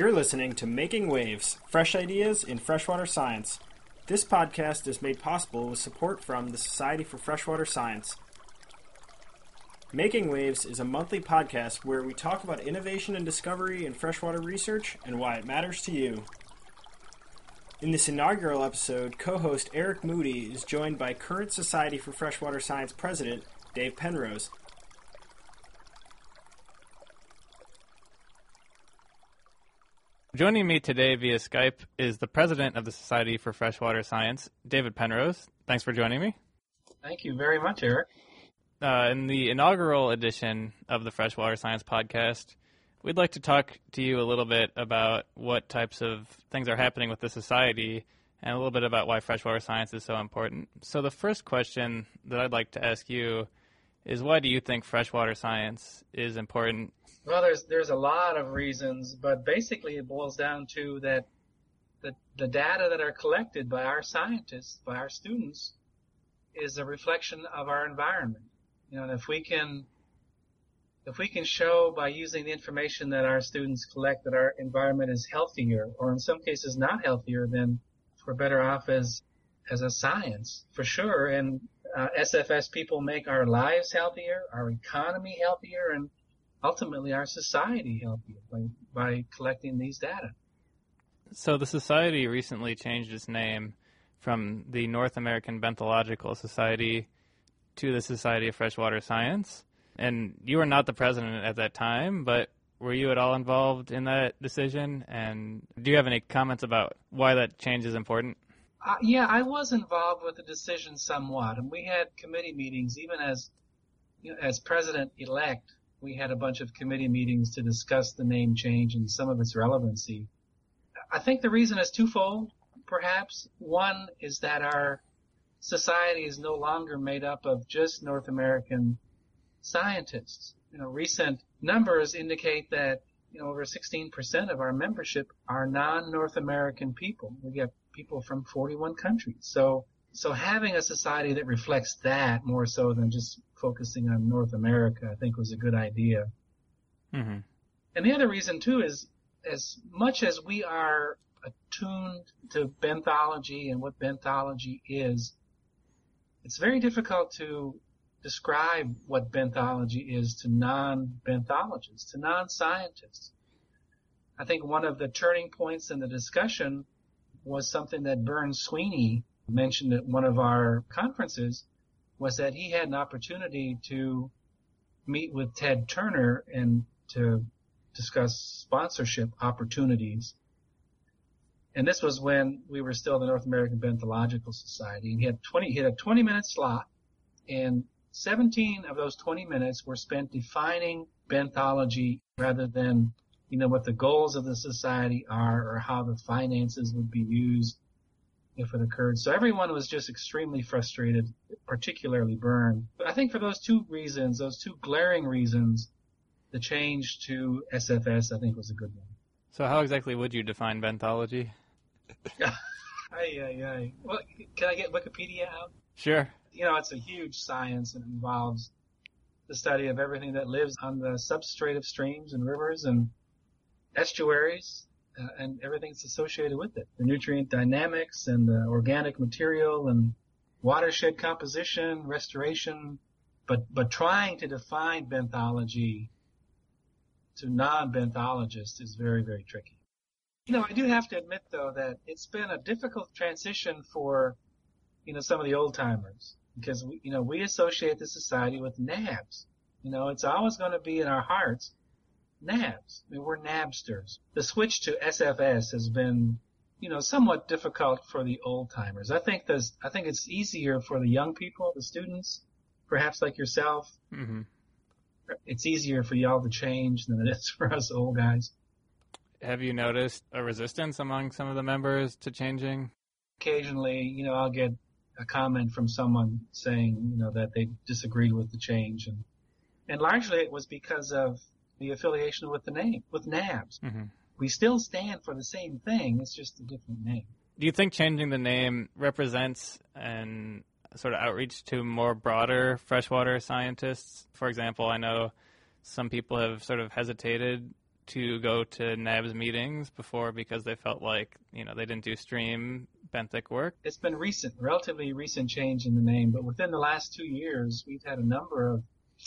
You're listening to Making Waves Fresh Ideas in Freshwater Science. This podcast is made possible with support from the Society for Freshwater Science. Making Waves is a monthly podcast where we talk about innovation and discovery in freshwater research and why it matters to you. In this inaugural episode, co host Eric Moody is joined by current Society for Freshwater Science president Dave Penrose. Joining me today via Skype is the president of the Society for Freshwater Science, David Penrose. Thanks for joining me. Thank you very much, Eric. Uh, in the inaugural edition of the Freshwater Science podcast, we'd like to talk to you a little bit about what types of things are happening with the Society and a little bit about why freshwater science is so important. So, the first question that I'd like to ask you is why do you think freshwater science is important well, there's there's a lot of reasons, but basically it boils down to that the the data that are collected by our scientists, by our students, is a reflection of our environment. You know, and if we can if we can show by using the information that our students collect that our environment is healthier, or in some cases not healthier, then we're better off as as a science for sure. And uh, SFS people make our lives healthier, our economy healthier, and ultimately our society healthier by, by collecting these data. So the society recently changed its name from the North American Benthological Society to the Society of Freshwater Science. And you were not the president at that time, but were you at all involved in that decision? And do you have any comments about why that change is important? Uh, yeah, I was involved with the decision somewhat, and we had committee meetings even as you know, as president elect we had a bunch of committee meetings to discuss the name change and some of its relevancy. I think the reason is twofold, perhaps. One is that our society is no longer made up of just North American scientists. You know, recent numbers indicate that you know over 16% of our membership are non-North American people. We get people from 41 countries. So so having a society that reflects that more so than just focusing on North America, I think was a good idea. Mm-hmm. And the other reason too is as much as we are attuned to benthology and what benthology is, it's very difficult to describe what benthology is to non-benthologists, to non-scientists. I think one of the turning points in the discussion was something that Bern Sweeney mentioned at one of our conferences was that he had an opportunity to meet with Ted Turner and to discuss sponsorship opportunities. And this was when we were still the North American Benthological Society. And he had 20, he had a 20 minute slot and 17 of those 20 minutes were spent defining benthology rather than, you know, what the goals of the society are or how the finances would be used if it occurred. So everyone was just extremely frustrated, particularly Bern. But I think for those two reasons, those two glaring reasons, the change to SFS I think was a good one. So how exactly would you define benthology? aye, aye. Well, can I get Wikipedia out? Sure. You know, it's a huge science and involves the study of everything that lives on the substrate of streams and rivers and estuaries uh, and that's associated with it. The nutrient dynamics and the organic material and watershed composition, restoration, but, but trying to define benthology to non-benthologists is very, very tricky. You know, I do have to admit though that it's been a difficult transition for, you know, some of the old timers because we, you know, we associate the society with NABS. You know, it's always going to be in our hearts NABS. I mean, we're NABsters. The switch to SFS has been, you know, somewhat difficult for the old timers. I think there's, I think it's easier for the young people, the students, perhaps like yourself. Mm-hmm. It's easier for y'all to change than it is for us old guys. Have you noticed a resistance among some of the members to changing? Occasionally, you know, I'll get a comment from someone saying, you know, that they disagreed with the change and and largely it was because of the affiliation with the name, with NABS. Mm-hmm. We still stand for the same thing. It's just a different name. Do you think changing the name represents an sort of outreach to more broader freshwater scientists? For example, I know some people have sort of hesitated to go to NABS meetings before because they felt like you know they didn't do stream benthic work? It's been recent, relatively recent change in the name, but within the last two years, we've had a number of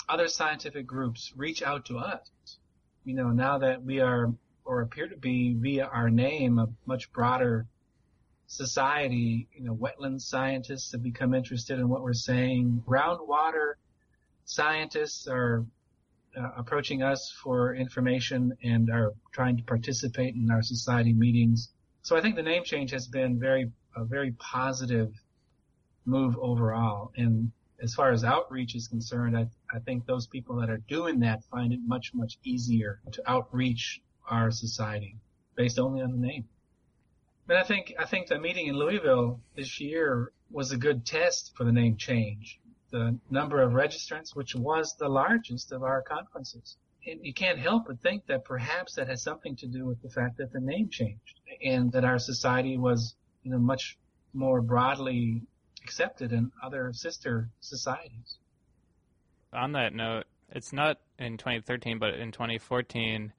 other scientific groups reach out to us. You know, now that we are or appear to be via our name a much broader society, you know, wetland scientists have become interested in what we're saying. Groundwater scientists are uh, approaching us for information and are trying to participate in our society meetings. So I think the name change has been very a very positive move overall. And as far as outreach is concerned, I, I think those people that are doing that find it much, much easier to outreach our society based only on the name. But I think I think the meeting in Louisville this year was a good test for the name change. The number of registrants, which was the largest of our conferences. And you can't help but think that perhaps that has something to do with the fact that the name changed and that our society was, you know, much more broadly accepted in other sister societies. On that note, it's not in 2013, but in 2014,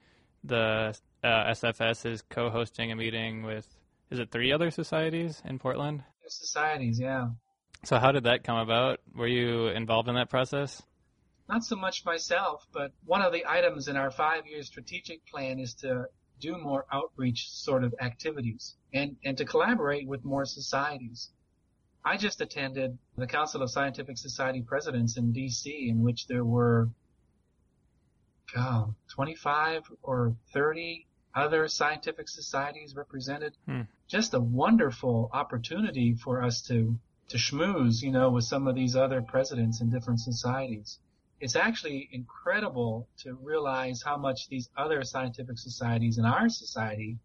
the uh, SFS is co-hosting a meeting with is it three other societies in Portland? Societies, yeah. So how did that come about? Were you involved in that process? Not so much myself, but one of the items in our five-year strategic plan is to do more outreach sort of activities and, and to collaborate with more societies. I just attended the Council of Scientific Society Presidents in DC in which there were God, 25 or 30 other scientific societies represented. Hmm. Just a wonderful opportunity for us to, to schmooze, you know, with some of these other presidents in different societies. It's actually incredible to realize how much these other scientific societies in our society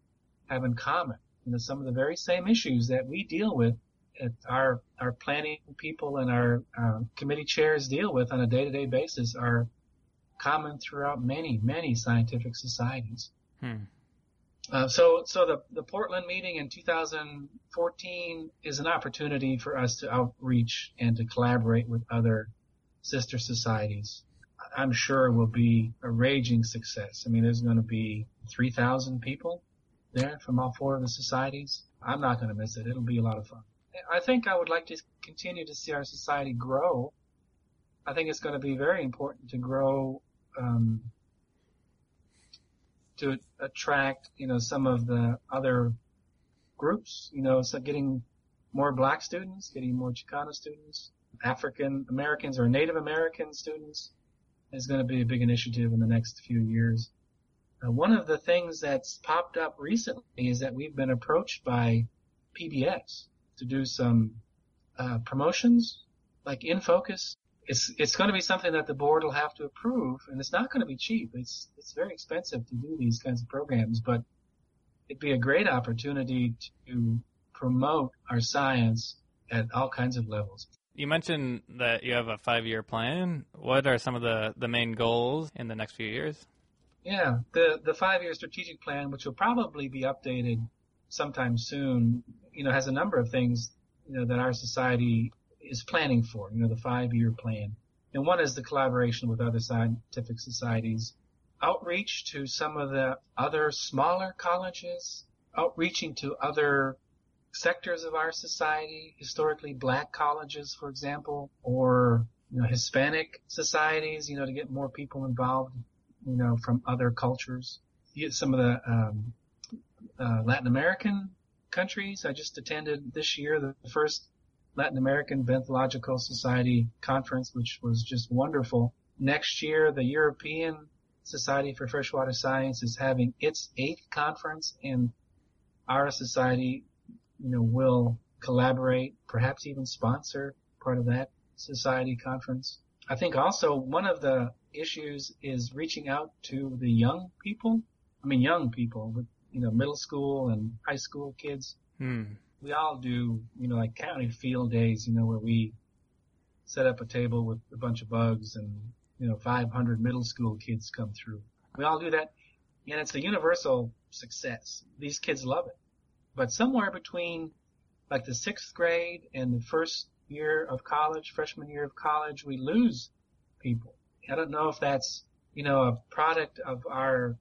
have in common. You know, some of the very same issues that we deal with our, our planning people and our uh, committee chairs deal with on a day-to-day basis are common throughout many, many scientific societies. Hmm. Uh, so, so the, the Portland meeting in 2014 is an opportunity for us to outreach and to collaborate with other sister societies. I'm sure it will be a raging success. I mean, there's going to be 3,000 people there from all four of the societies. I'm not going to miss it. It'll be a lot of fun. I think I would like to continue to see our society grow. I think it's going to be very important to grow um, to attract, you know, some of the other groups, you know, so getting more black students, getting more Chicano students, African Americans or Native American students is going to be a big initiative in the next few years. Uh, one of the things that's popped up recently is that we've been approached by PBS to do some uh, promotions, like in focus it's it's going to be something that the board will have to approve, and it's not going to be cheap. It's it's very expensive to do these kinds of programs, but it'd be a great opportunity to promote our science at all kinds of levels. You mentioned that you have a five-year plan. What are some of the, the main goals in the next few years? Yeah, the the five-year strategic plan, which will probably be updated sometime soon, you know, has a number of things you know that our society is planning for, you know, the five year plan. And one is the collaboration with other scientific societies, outreach to some of the other smaller colleges, outreaching to other sectors of our society, historically black colleges, for example, or you know, Hispanic societies, you know, to get more people involved, you know, from other cultures. You get some of the um, uh, Latin American countries. I just attended this year the first Latin American Benthological Society conference, which was just wonderful. Next year, the European Society for Freshwater Science is having its eighth conference and our society, you know, will collaborate, perhaps even sponsor part of that society conference. I think also one of the issues is reaching out to the young people. I mean, young people you know, middle school and high school kids. Hmm we all do, you know, like county field days, you know, where we set up a table with a bunch of bugs and, you know, 500 middle school kids come through. We all do that. And it's a universal success. These kids love it. But somewhere between like the sixth grade and the first year of college, freshman year of college, we lose people. I don't know if that's, you know, a product of our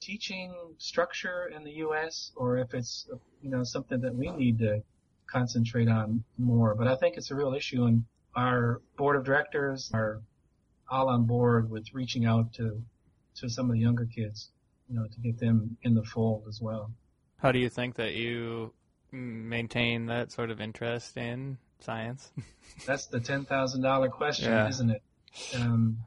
teaching structure in the U.S. or if it's you know something that we need to concentrate on more. But I think it's a real issue, and our board of directors are all on board with reaching out to to some of the younger kids, you know, to get them in the fold as well. How do you think that you maintain that sort of interest in science? That's the ten thousand dollar question, Yeah. isn't it? Um,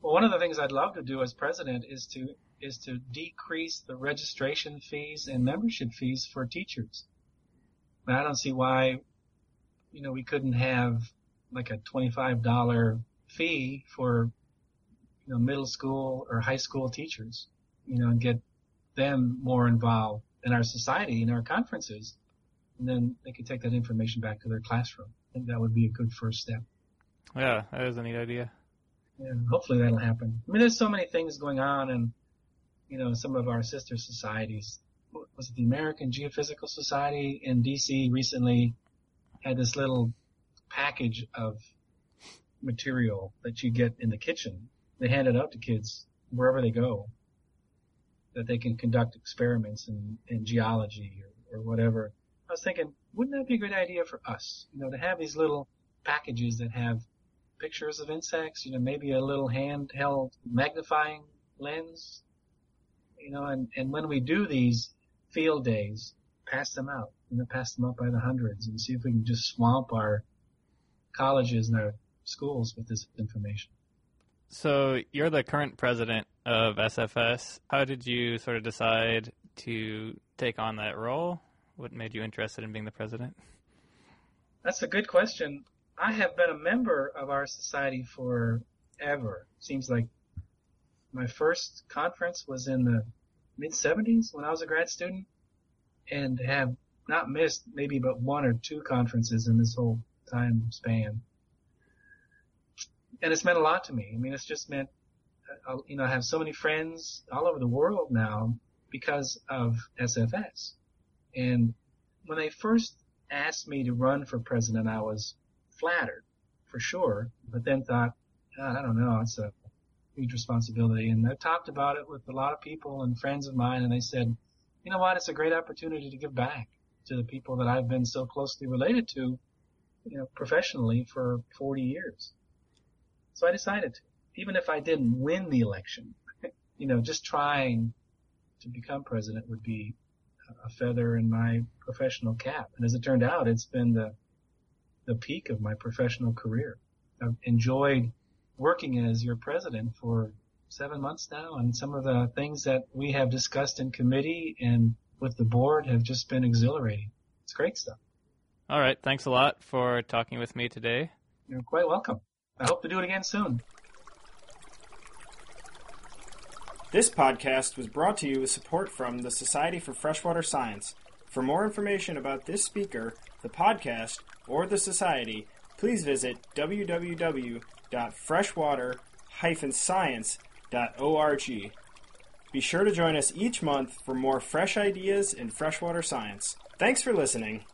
well, one of the things I'd love to do as president is to is to decrease the registration fees and membership fees for teachers. I don't see why, you know, we couldn't have like a twenty five dollar fee for you know middle school or high school teachers, you know, and get them more involved in our society in our conferences, and then they could take that information back to their classroom. I think that would be a good first step. yeah, that is a neat idea. Yeah, hopefully that'll happen. I mean, there's so many things going on, and you know, some of our sister societies. Was it the American Geophysical Society in D.C. recently had this little package of material that you get in the kitchen. They hand it out to kids wherever they go, that they can conduct experiments in, in geology or, or whatever. I was thinking, wouldn't that be a great idea for us? You know, to have these little packages that have pictures of insects, you know, maybe a little handheld magnifying lens, you know, and, and when we do these field days, pass them out, you know, pass them out by the hundreds and see if we can just swamp our colleges and our schools with this information. So you're the current president of SFS. How did you sort of decide to take on that role? What made you interested in being the president? That's a good question. I have been a member of our society forever. Seems like my first conference was in the mid 70s when I was a grad student and have not missed maybe but one or two conferences in this whole time span. And it's meant a lot to me. I mean, it's just meant, uh, you know, I have so many friends all over the world now because of SFS. And when they first asked me to run for president, I was flattered for sure, but then thought, God, I don't know, it's a huge responsibility. And I talked about it with a lot of people and friends of mine, and they said, you know what, it's a great opportunity to give back to the people that I've been so closely related to, you know, professionally for 40 years. So I decided to, even if I didn't win the election, you know, just trying to become president would be a feather in my professional cap. And as it turned out, it's been the the peak of my professional career. I've enjoyed working as your president for seven months now, and some of the things that we have discussed in committee and with the board have just been exhilarating. It's great stuff. All right, thanks a lot for talking with me today. You're quite welcome. I hope to do it again soon. This podcast was brought to you with support from the Society for Freshwater Science. For more information about this speaker, the podcast, or the Society, please visit www.freshwater-science.org. Be sure to join us each month for more fresh ideas in freshwater science. Thanks for listening.